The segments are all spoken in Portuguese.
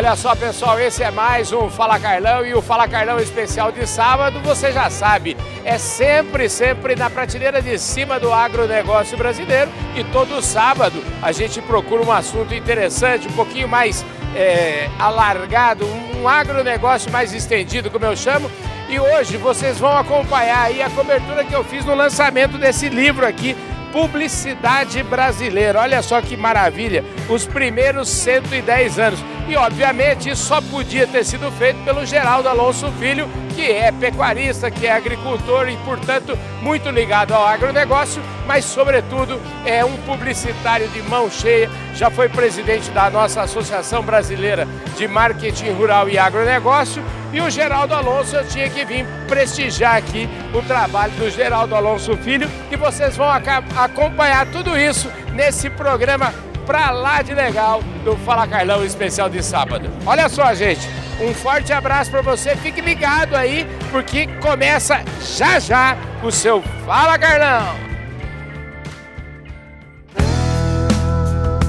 Olha só, pessoal, esse é mais um Fala Carlão e o Fala Carlão especial de sábado, você já sabe, é sempre, sempre na prateleira de cima do agronegócio brasileiro e todo sábado a gente procura um assunto interessante, um pouquinho mais é, alargado, um agronegócio mais estendido, como eu chamo. E hoje vocês vão acompanhar aí a cobertura que eu fiz no lançamento desse livro aqui, Publicidade Brasileira. Olha só que maravilha, os primeiros 110 anos. E obviamente isso só podia ter sido feito pelo Geraldo Alonso Filho, que é pecuarista, que é agricultor e, portanto, muito ligado ao agronegócio, mas, sobretudo, é um publicitário de mão cheia. Já foi presidente da nossa Associação Brasileira de Marketing Rural e Agronegócio. E o Geraldo Alonso, eu tinha que vir prestigiar aqui o trabalho do Geraldo Alonso Filho e vocês vão acompanhar tudo isso nesse programa pra lá de legal do Fala Carlão especial de sábado. Olha só, gente, um forte abraço para você, fique ligado aí, porque começa já já o seu Fala Carlão.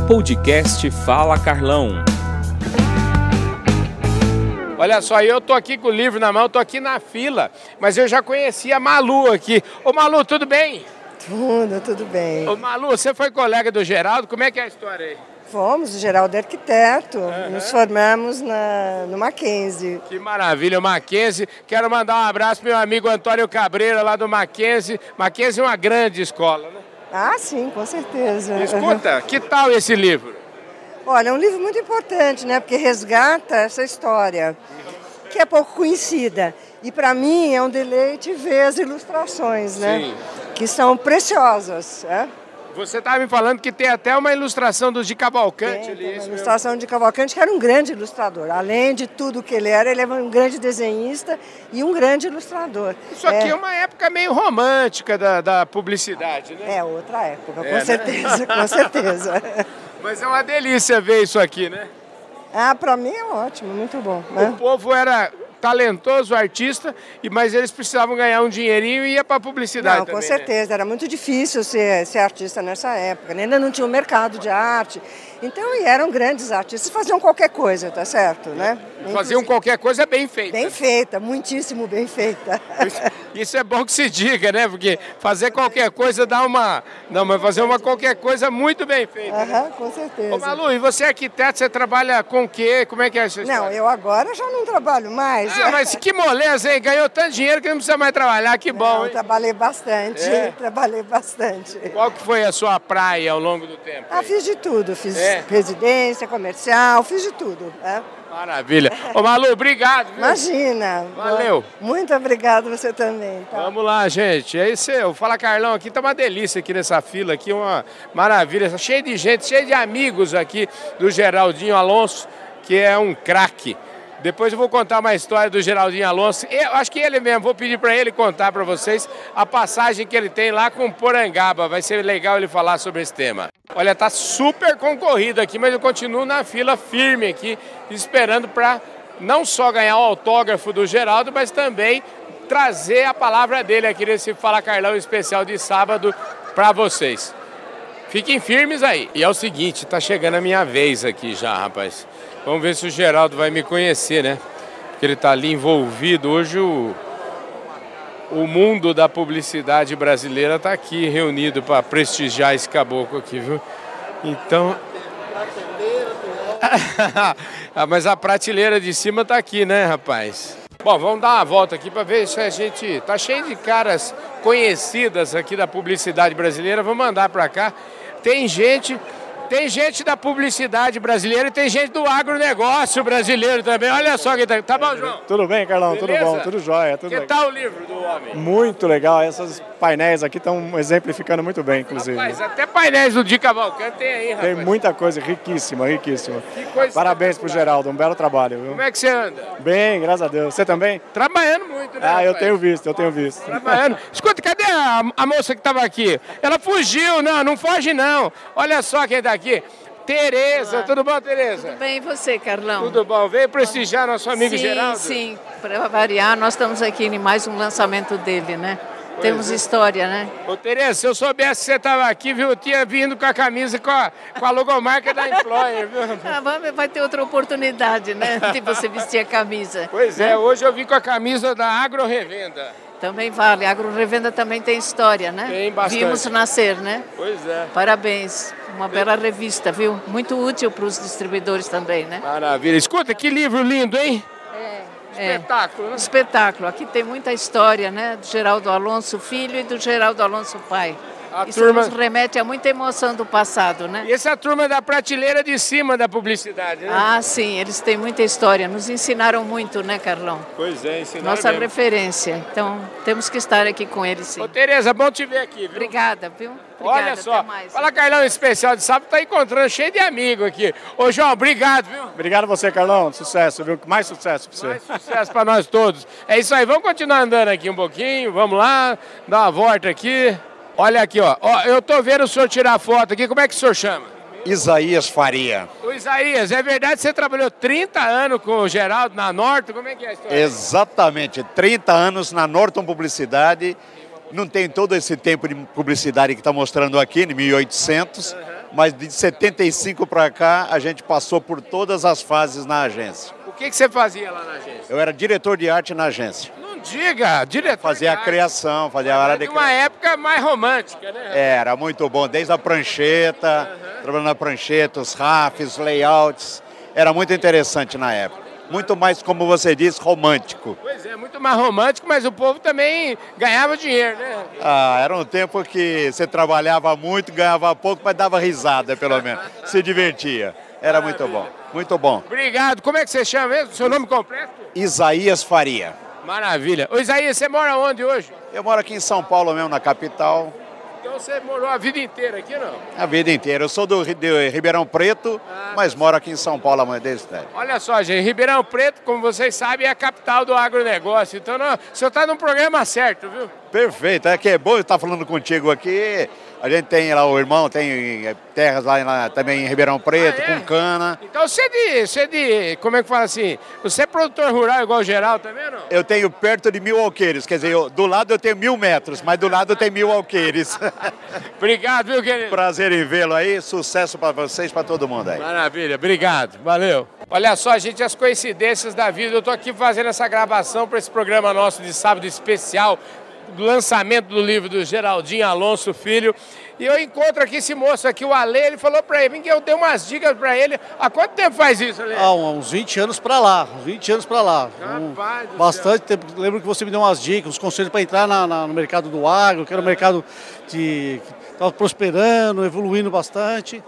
Podcast Fala Carlão. Olha só, eu tô aqui com o livro na mão, tô aqui na fila, mas eu já conhecia a Malu aqui. Ô Malu, tudo bem? Tudo, tudo bem. Ô Malu, você foi colega do Geraldo, como é que é a história aí? Fomos, o Geraldo é arquiteto, uhum. nos formamos na, no Mackenzie. Que maravilha, o Mackenzie. Quero mandar um abraço para meu amigo Antônio Cabreira, lá do Mackenzie. Mackenzie é uma grande escola, né? Ah, sim, com certeza. Escuta, uhum. que tal esse livro? Olha, é um livro muito importante, né? Porque resgata essa história, que é pouco conhecida. E para mim é um deleite ver as ilustrações, né? Sim. Que são preciosas. É? Você estava me falando que tem até uma ilustração do de Cavalcante tem, ali. Tem uma ilustração de Cavalcante, que era um grande ilustrador. Além de tudo que ele era, ele era um grande desenhista e um grande ilustrador. Isso aqui é, é uma época meio romântica da, da publicidade, né? É, outra época, é, com né? certeza, com certeza. Mas é uma delícia ver isso aqui, né? Ah, para mim é ótimo, muito bom. Né? O povo era talentoso artista, mas eles precisavam ganhar um dinheirinho e ia para publicidade. Não, também, com certeza, né? era muito difícil ser, ser artista nessa época, né? ainda não tinha um mercado de arte. Então, e eram grandes artistas, faziam qualquer coisa, tá certo, né? Faziam qualquer coisa bem feita. Bem feita, muitíssimo bem feita. Isso é bom que se diga, né? Porque fazer qualquer coisa dá uma. Não, mas fazer uma qualquer coisa muito bem feita. Aham, né? com certeza. Ô Malu, e você é arquiteto, você trabalha com o quê? Como é que é isso? Não, eu agora já não trabalho mais. Ah, mas que moleza, hein? Ganhou tanto dinheiro que não precisa mais trabalhar, que bom, não, hein? trabalhei bastante, é. trabalhei bastante. Qual que foi a sua praia ao longo do tempo? Ah, fiz de tudo, fiz é. Residência, comercial, fiz de tudo. É. Maravilha. Ô Malu, obrigado. Viu? Imagina. Valeu. Muito obrigado você também. Tá? Vamos lá, gente. É isso aí. Fala Carlão aqui, tá uma delícia aqui nessa fila aqui, uma maravilha. Cheio de gente, cheio de amigos aqui do Geraldinho Alonso, que é um craque. Depois eu vou contar uma história do Geraldinho Alonso. Eu acho que ele mesmo, vou pedir para ele contar para vocês a passagem que ele tem lá com Porangaba. Vai ser legal ele falar sobre esse tema. Olha, tá super concorrido aqui, mas eu continuo na fila firme aqui, esperando para não só ganhar o autógrafo do Geraldo, mas também trazer a palavra dele aqui nesse Fala Carlão especial de sábado para vocês. Fiquem firmes aí. E é o seguinte, tá chegando a minha vez aqui já, rapaz. Vamos ver se o Geraldo vai me conhecer, né? Porque ele está ali envolvido. Hoje o, o mundo da publicidade brasileira está aqui reunido para prestigiar esse caboclo aqui, viu? Então. ah, mas a prateleira de cima está aqui, né, rapaz? Bom, vamos dar uma volta aqui para ver se a gente tá cheio de caras conhecidas aqui da publicidade brasileira. Vamos mandar para cá. Tem gente tem gente da publicidade brasileira e tem gente do agronegócio brasileiro também. Olha só quem tá. Tá bom, João? Tudo bem, Carlão? Beleza? Tudo bom? Tudo jóia. Tudo que legal. tal o livro do homem? Muito legal. Esses painéis aqui estão exemplificando muito bem, inclusive. Rapaz, até painéis do Di Cavalcante tem aí, rapaz. Tem muita coisa riquíssima, riquíssima. Que coisa Parabéns pro Geraldo, um belo trabalho. Viu? Como é que você anda? Bem, graças a Deus. Você também? Trabalhando muito, né? Ah, rapaz? eu tenho visto, eu tenho visto. Trabalhando. Escuta, cadê a, a moça que estava aqui? Ela fugiu, não, não foge não. Olha só quem está aqui. Tereza, Olá. tudo bom, Tereza? Tudo bem, e você, Carlão? Tudo bom. Veio prestigiar nosso amigo sim, Geraldo? Sim, para variar, nós estamos aqui em mais um lançamento dele, né? temos é. história, né? Ô Tereza, se eu soubesse que você estava aqui, viu, eu tinha vindo com a camisa com a, com a logomarca da Employer, viu? Ah, vai ter outra oportunidade, né, de você vestir a camisa. Pois é, hoje eu vim com a camisa da Agro Revenda. Também vale. A Agro Revenda também tem história, né? Tem bastante. Vimos nascer, né? Pois é. Parabéns. Uma bela revista, viu? Muito útil para os distribuidores também, né? Maravilha. Escuta, que livro lindo, hein? É. Espetáculo, né? Espetáculo. Aqui tem muita história, né? Do Geraldo Alonso Filho e do Geraldo Alonso Pai. A Isso turma... nos remete a muita emoção do passado, né? E essa é a turma da prateleira de cima da publicidade, né? Ah, sim, eles têm muita história. Nos ensinaram muito, né, Carlão? Pois é, ensinaram Nossa mesmo. referência. Então, temos que estar aqui com eles, sim. Ô, Tereza, bom te ver aqui, viu? Obrigada, viu? Obrigada, Olha só, fala Carlão especial de sábado, tá encontrando cheio de amigos aqui. Ô, João, obrigado, viu? Obrigado a você, Carlão. Sucesso, viu? Mais sucesso pra você. Mais sucesso pra nós todos. É isso aí, vamos continuar andando aqui um pouquinho, vamos lá, dar uma volta aqui. Olha aqui, ó. ó eu tô vendo o senhor tirar foto aqui. Como é que o senhor chama? Isaías Faria. O Isaías, é verdade que você trabalhou 30 anos com o Geraldo na Norton? Como é que é a história? Exatamente, 30 anos na Norton Publicidade. Não tem todo esse tempo de publicidade que está mostrando aqui, em 1800, uhum. mas de 75 para cá a gente passou por todas as fases na agência. O que, que você fazia lá na agência? Eu era diretor de arte na agência diga, diretor. Fazia a criação, fazia a hora de uma época mais romântica, né? Era muito bom, desde a prancheta, uhum. trabalhando na prancheta, os rafes, layouts. Era muito interessante na época. Muito mais, como você disse, romântico. Pois é, muito mais romântico, mas o povo também ganhava dinheiro, né? Ah, era um tempo que você trabalhava muito, ganhava pouco, mas dava risada, pelo menos. Se divertia. Era muito bom, muito bom. Obrigado. Como é que você chama mesmo? Seu nome completo? Isaías Faria. Maravilha. Ô Isaías, você mora onde hoje? Eu moro aqui em São Paulo mesmo, na capital. Então você morou a vida inteira aqui, não? A vida inteira. Eu sou do de Ribeirão Preto, ah, mas moro aqui em São Paulo há desde Olha só, gente, Ribeirão Preto, como vocês sabem, é a capital do agronegócio. Então, não, o senhor está no programa certo, viu? Perfeito. É que é bom estar falando contigo aqui. A gente tem lá o irmão, tem eh, terras lá, lá também em Ribeirão Preto, ah, é? com cana. Então você é de, você de, como é que fala assim? Você é produtor rural igual geral também, não? Eu tenho perto de mil alqueires, quer dizer, eu, do lado eu tenho mil metros, mas do lado tem mil alqueires. obrigado, viu, querido? Prazer em vê-lo aí, sucesso para vocês, para todo mundo aí. Maravilha, obrigado, valeu. Olha só, gente, as coincidências da vida. Eu estou aqui fazendo essa gravação para esse programa nosso de sábado especial lançamento do livro do Geraldinho Alonso Filho. E eu encontro aqui esse moço aqui, o Ale, ele falou para mim que eu dei umas dicas para ele. Há quanto tempo faz isso, Ale? Há uns 20 anos para lá, uns 20 anos para lá. Rapaz um, bastante tempo. Lembro que você me deu umas dicas, uns conselhos para entrar na, na, no mercado do agro, que era um mercado de, que estava prosperando, evoluindo bastante.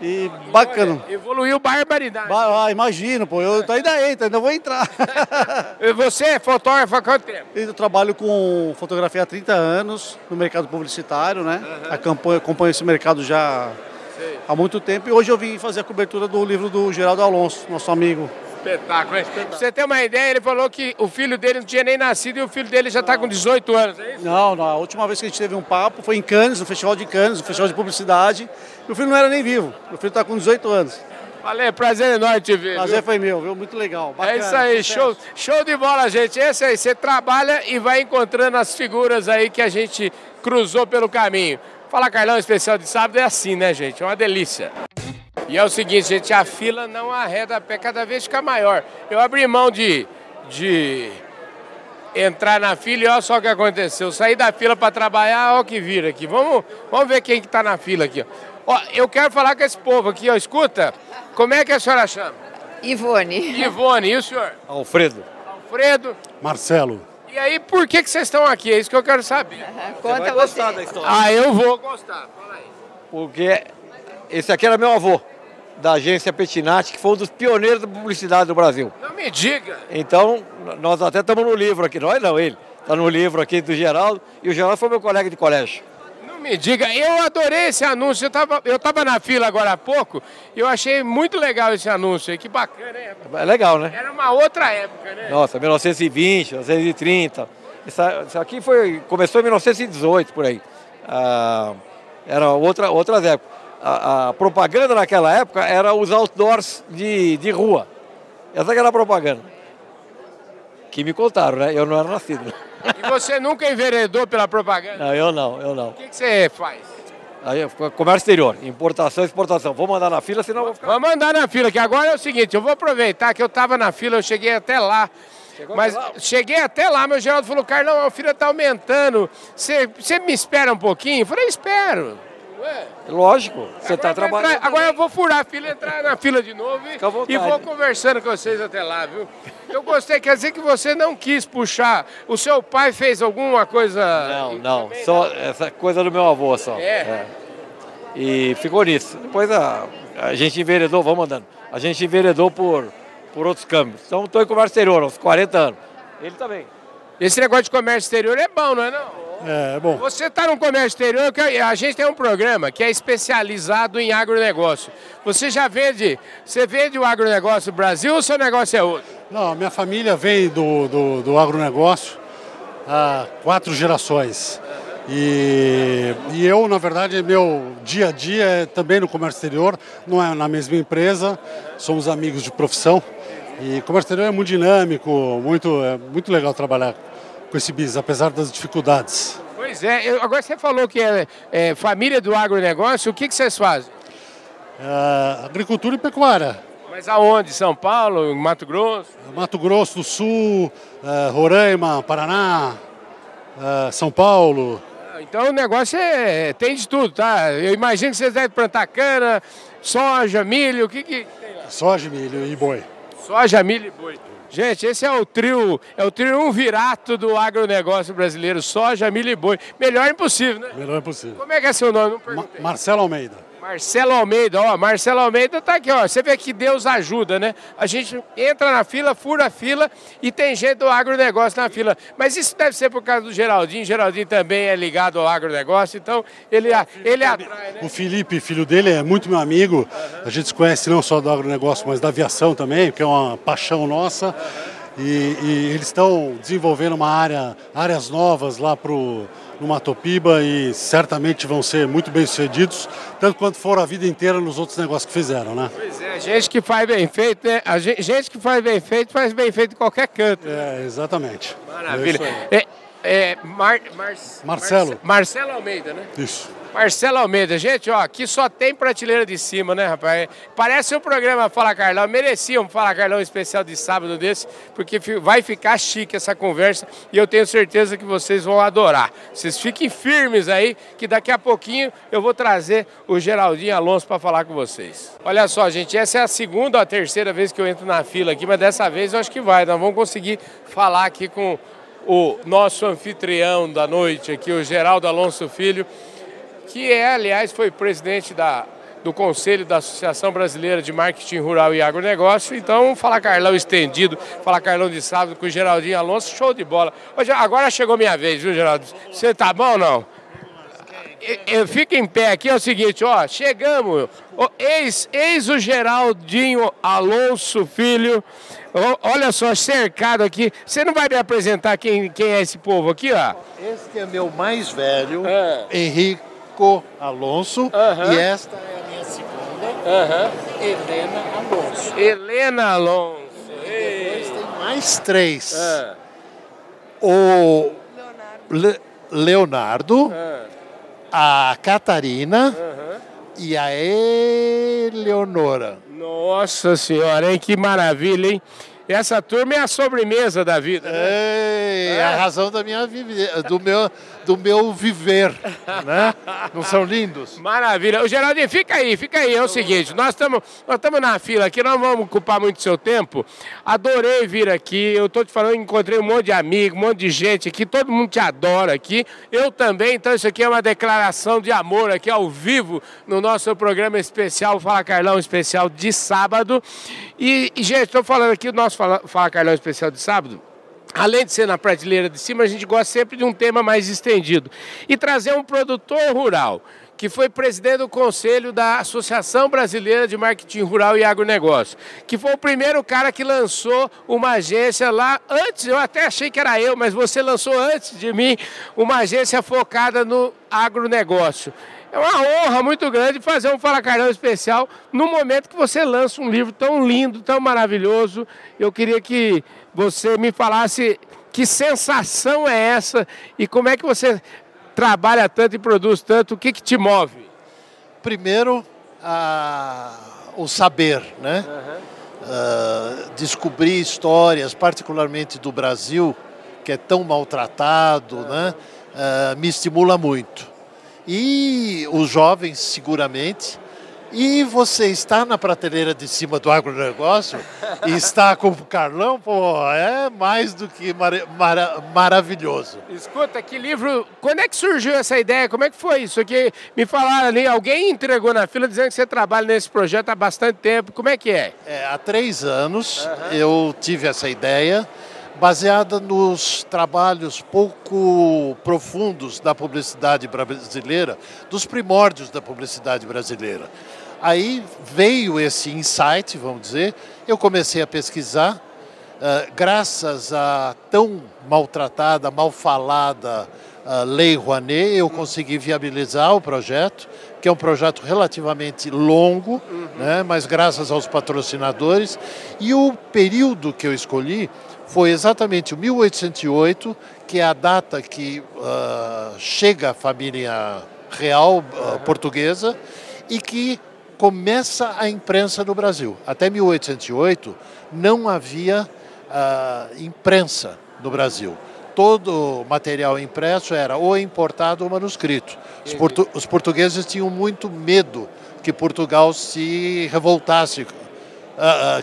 E bacana. Olha, evoluiu barbaridade. Ba ah, imagino, pô. Eu ainda entro, ainda vou entrar. e você é fotógrafo há quanto tempo? Eu trabalho com fotografia há 30 anos no mercado publicitário, né? Uhum. Acompanho, acompanho esse mercado já Sei. há muito tempo. E hoje eu vim fazer a cobertura do livro do Geraldo Alonso, nosso amigo Espetáculo, Espetáculo. Pra você ter uma ideia, ele falou que o filho dele não tinha nem nascido e o filho dele já está com 18 anos, é isso? Não, não. A última vez que a gente teve um papo foi em Cannes, no Festival de Cannes, no Festival de Publicidade. Meu filho não era nem vivo. Meu filho está com 18 anos. Valeu, prazer enorme te ver. Prazer viu? foi meu, viu? Muito legal. Bacana, é isso aí, show, show de bola, gente. Esse aí, você trabalha e vai encontrando as figuras aí que a gente cruzou pelo caminho. Fala Carlão, especial de sábado é assim, né, gente? É uma delícia. E é o seguinte, gente, a fila não arreda a pé, cada vez fica maior. Eu abri mão de, de entrar na fila e olha só o que aconteceu. Saí da fila para trabalhar, olha o que vira aqui. Vamos, vamos ver quem que está na fila aqui. Ó. ó, eu quero falar com esse povo aqui, ó. Escuta, como é que a senhora chama? Ivone. Ivone, e o senhor? Alfredo. Alfredo. Marcelo. E aí, por que, que vocês estão aqui? É isso que eu quero saber. Conta você. Vai gostar da história. Ah, eu vou gostar. Fala aí. Porque esse aqui era meu avô da agência Petinati, que foi um dos pioneiros da publicidade do Brasil. Não me diga! Então, nós até estamos no livro aqui, nós não, ele. Está no livro aqui do Geraldo, e o Geraldo foi meu colega de colégio. Não me diga, eu adorei esse anúncio, eu estava eu tava na fila agora há pouco, e eu achei muito legal esse anúncio aí, que bacana, hein? É legal, né? Era uma outra época, né? Nossa, 1920, 1930. Isso, isso aqui foi, começou em 1918, por aí. Ah, era outra, outras épocas a, a, propaganda naquela época era os outdoors de, de rua. Essa era a propaganda. Aqui me contaram, né? Eu não era nascido. E você nunca enveredou pela propaganda? Não, eu não, eu não. O que, que você faz? Aí, comércio exterior, importação e exportação. Vou mandar na fila, senão vou ficar. Vou mandar na fila, que agora é o seguinte, eu vou aproveitar que eu estava na fila, eu cheguei até lá. Chegou mas até lá? cheguei até lá, meu Geraldo falou, Carlão, a fila está aumentando. Você me espera um pouquinho? Eu falei, espero. Ué. Lógico, você está trabalhando. Entrar, agora eu vou furar a fila, entrar na fila de novo e, e, vou conversando com vocês até lá, viu? Eu gostei, quer dizer que você não quis puxar. O seu pai fez alguma coisa. Não, não, só essa coisa do meu avô só. É. é. E ficou nisso. Depois a, a gente enveredou, vamos andando. A gente enveredou por, por outros câmbios. Então estou em comércio exterior, uns 40 anos. Ele também. Esse negócio de comércio exterior é bom, não é não? É, bom. Você está no comércio exterior, a gente tem um programa que é especializado em agronegócio. Você já vende, você vende o agronegócio no Brasil ou seu negócio é outro? Não, minha família vem do, do, do agronegócio há quatro gerações. E, e, eu, na verdade, meu dia a dia é também no comércio exterior, não é na mesma empresa, somos amigos de profissão. E comércio exterior é muito dinâmico, muito, é muito legal trabalhar com esse bis, apesar das dificuldades. Pois é, eu, agora você falou que é, é, família do agronegócio, o que, que vocês fazem? É, agricultura e pecuária. Mas aonde? São Paulo, Mato Grosso? Mato Grosso do Sul, é, Roraima, Paraná, é, São Paulo. Então o negócio é, tem de tudo, tá? Eu imagino que vocês devem plantar cana, soja, milho, o que que tem lá? Soja, milho e boi. Soja, milho e boi. Gente, esse é o trio, é o triunvirato do agronegócio brasileiro, soja, milho e boi. Melhor impossível, né? Melhor impossível. Como é que é seu nome? Ma Marcelo Almeida. Marcelo Almeida, ó, Marcelo Almeida tá aqui, ó. Você vê que Deus ajuda, né? A gente entra na fila, fura a fila e tem gente do agronegócio na fila. Mas isso deve ser por causa do Geraldinho. Geraldinho também é ligado ao agronegócio, então ele, ele atrai, né? O Felipe, filho dele, é muito meu amigo. A gente se conhece não só do agronegócio, mas da aviação também, que é uma paixão nossa. E, e, eles estão desenvolvendo uma área, áreas novas lá para o no Matopiba e certamente vão ser muito bem sucedidos, tanto quanto foram a vida inteira nos outros negócios que fizeram, né? Pois é, gente que faz bem feito, né? A gente, gente que faz bem feito, faz bem feito em qualquer canto. É, exatamente. Maravilha. É, é Mar, Mar, Marcelo. Marcelo Almeida, né? Isso. Marcelo Almeida, gente, ó, aqui só tem prateleira de cima, né, rapaz? Parece um programa Fala Carlão, merecia um Fala Carlão especial de sábado desse, porque vai ficar chique essa conversa e eu tenho certeza que vocês vão adorar. Vocês fiquem firmes aí, que daqui a pouquinho eu vou trazer o Geraldinho Alonso para falar com vocês. Olha só, gente, essa é a segunda ou a terceira vez que eu entro na fila aqui, mas dessa vez eu acho que vai, nós vamos conseguir falar aqui com o nosso anfitrião da noite aqui, o Geraldo Alonso Filho que é, aliás, foi presidente da, do Conselho da Associação Brasileira de Marketing Rural e Agronegócio. Então, fala Carlão estendido, fala Carlão de sábado com o Geraldinho Alonso, show de bola. Hoje, agora chegou minha vez, viu, Geraldo? Você tá bom ou não? Eu fico em pé aqui, é o seguinte, ó, chegamos, eis, eis o Geraldinho Alonso Filho, olha só, cercado aqui. Você não vai me apresentar quem, quem é esse povo aqui, ó? Este é meu mais velho, ah. Henrique Marco Alonso. E esta é a minha segunda, Helena Alonso. Helena Alonso. Depois tem mais três. Ah. O Leonardo, Leonardo a Catarina e a Eleonora. Nossa senhora, hein? Que maravilha, hein? Essa turma é a sobremesa da vida. Né? É, é a razão da minha do meu do meu viver, né? Não são lindos? Maravilha. O Geraldinho, fica aí, fica aí. É o seguinte, nós estamos nós na fila aqui, não vamos ocupar muito seu tempo. Adorei vir aqui. Eu estou te falando, encontrei um monte de amigos, um monte de gente aqui, todo mundo te adora aqui. Eu também, então isso aqui é uma declaração de amor aqui ao vivo no nosso programa especial, Fala Carlão especial de sábado. E, e gente, estou falando aqui do nosso Fala, Fala Carlão especial de sábado além de ser na prateleira de cima, a gente gosta sempre de um tema mais estendido. E trazer um produtor rural, que foi presidente do conselho da Associação Brasileira de Marketing Rural e Agronegócio, que foi o primeiro cara que lançou uma agência lá antes, eu até achei que era eu, mas você lançou antes de mim uma agência focada no agronegócio. É uma honra muito grande fazer um Fala Carlão especial no momento que você lança um livro tão lindo, tão maravilhoso. Eu queria que você me falasse que sensação é essa e como é que você trabalha tanto e produz tanto, o que, que te move? Primeiro, a, o saber, né? Uhum. Uh, descobrir histórias, particularmente do Brasil, que é tão maltratado, uhum. né? Uh, me estimula muito. E os jovens, seguramente, e você está na prateleira de cima do agronegócio e está com o Carlão, pô, é mais do que mar mar maravilhoso. Escuta, que livro. Quando é que surgiu essa ideia? Como é que foi isso? Que me falaram ali, alguém entregou na fila dizendo que você trabalha nesse projeto há bastante tempo. Como é que é? é há três anos uhum. eu tive essa ideia baseada nos trabalhos pouco profundos da publicidade brasileira, dos primórdios da publicidade brasileira. Aí veio esse insight, vamos dizer, eu comecei a pesquisar, uh, graças à tão maltratada, mal falada uh, Lei Rouanet, eu consegui viabilizar o projeto, que é um projeto relativamente longo, uhum. né, mas graças aos patrocinadores. E o período que eu escolhi foi exatamente o 1808, que é a data que uh, chega a família real uh, portuguesa e que começa a imprensa no Brasil. Até 1808 não havia uh, imprensa no Brasil. Todo material impresso era ou importado ou manuscrito. Os, portu os portugueses tinham muito medo que Portugal se revoltasse,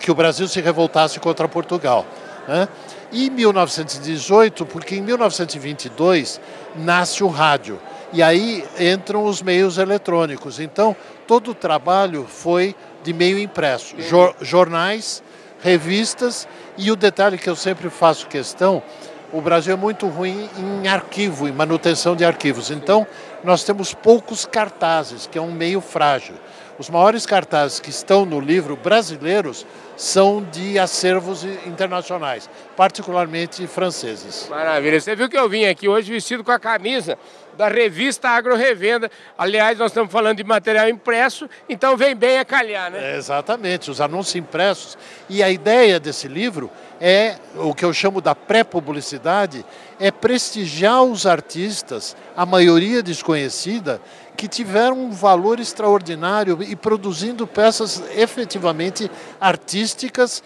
que o Brasil se revoltasse contra Portugal. Né? E 1918, porque em 1922 nasce o rádio. E aí entram os meios eletrônicos. Então, todo o trabalho foi de meio impresso. Jor jornais, revistas e o detalhe que eu sempre faço questão, o Brasil é muito ruim em arquivo, em manutenção de arquivos. Então, nós temos poucos cartazes, que é um meio frágil. Os maiores cartazes que estão no livro brasileiros são de acervos internacionais, particularmente franceses. Maravilha. Você viu que eu vim aqui hoje vestido com a camisa da revista Agro Revenda. Aliás, nós estamos falando de material impresso, então vem bem a calhar, né? É, exatamente, os anúncios impressos. E a ideia desse livro é o que eu chamo da pré-publicidade, é prestigiar os artistas, a maioria desconhecida, que tiveram um valor extraordinário e produzindo peças efetivamente artísticas,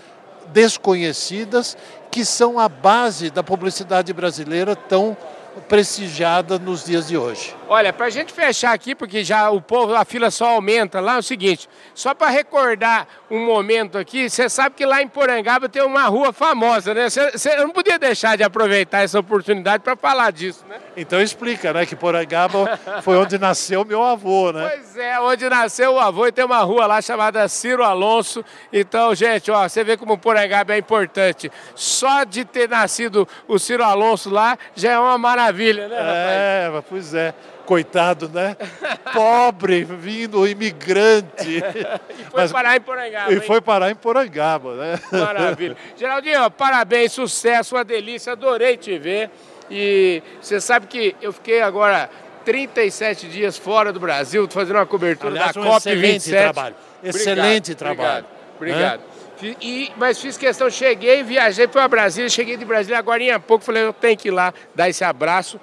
desconhecidas, que são a base da publicidade brasileira tão prestigiada nos dias de hoje. Olha, para a gente fechar aqui, porque já o povo, a fila só aumenta lá, é o seguinte, só para recordar um momento aqui, você sabe que lá em Porangaba tem uma rua famosa, né? Você não podia deixar de aproveitar essa oportunidade para falar disso, né? Então explica, né, que Porangaba foi onde nasceu meu avô, né? Pois é, onde nasceu o avô e tem uma rua lá chamada Ciro Alonso. Então, gente, ó, você vê como Porangaba é importante. Só de ter nascido o Ciro Alonso lá já é uma maravilha, né, rapaz? É, pois é coitado, né? Pobre, vindo, imigrante. e foi Mas, parar em Porangaba. E hein? foi parar em Porangaba, né? Maravilha. Geraldinho, parabéns, sucesso, uma delícia, adorei te ver. E você sabe que eu fiquei agora 37 dias fora do Brasil, fazendo uma cobertura Aliás, da um COP27. Excelente trabalho. Excelente obrigado, trabalho. Obrigado. obrigado. E, mas fiz questão, cheguei, viajei para Brasília, cheguei de Brasília agora em pouco, falei, eu tenho que ir lá dar esse abraço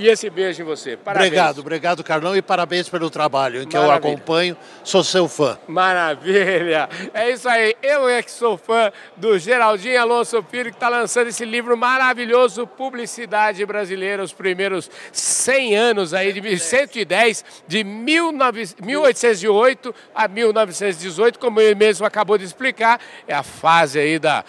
e esse beijo em você. Parabéns. Obrigado, obrigado, Carlão, e parabéns pelo trabalho em que Maravilha. eu acompanho. Sou seu fã. Maravilha! É isso aí. Eu é que sou fã do Geraldinho Alonso Filho, que está lançando esse livro maravilhoso, Publicidade Brasileira, os primeiros 100 anos aí, de 110, de 19, 1808 a 1918, como ele mesmo acabou de explicar, é a fase aí da,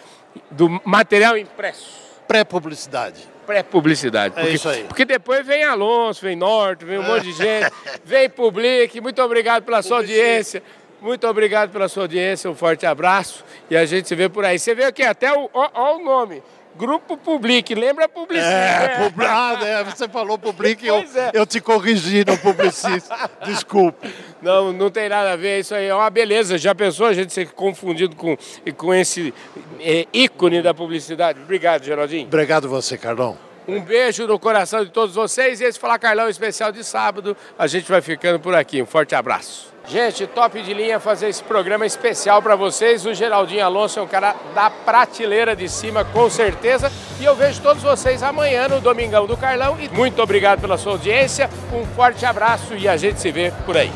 do material impresso. Pré-publicidade pré-publicidade. É isso aí. Porque depois vem Alonso, vem Norte, vem um monte de gente, vem Public. Muito obrigado pela sua audiência. Muito obrigado pela sua audiência, um forte abraço e a gente se vê por aí. Você vê aqui até o, ó, ó o nome. Grupo Public, lembra Publicista? É, né? Publi ah, né? você falou Public, eu, é. eu te corrigi no Publicista, desculpe. Não, não tem nada a ver, isso aí é uma beleza. Já pensou a gente ser confundido com, com esse é, ícone da publicidade? Obrigado, Geraldinho. Obrigado você, Carlão. Um beijo no coração de todos vocês e esse Falar Carlão especial de sábado. A gente vai ficando por aqui. Um forte abraço. Gente, top de linha fazer esse programa especial para vocês. O Geraldinho Alonso é um cara da prateleira de cima, com certeza. E eu vejo todos vocês amanhã no Domingão do Carlão. E muito obrigado pela sua audiência. Um forte abraço e a gente se vê por aí.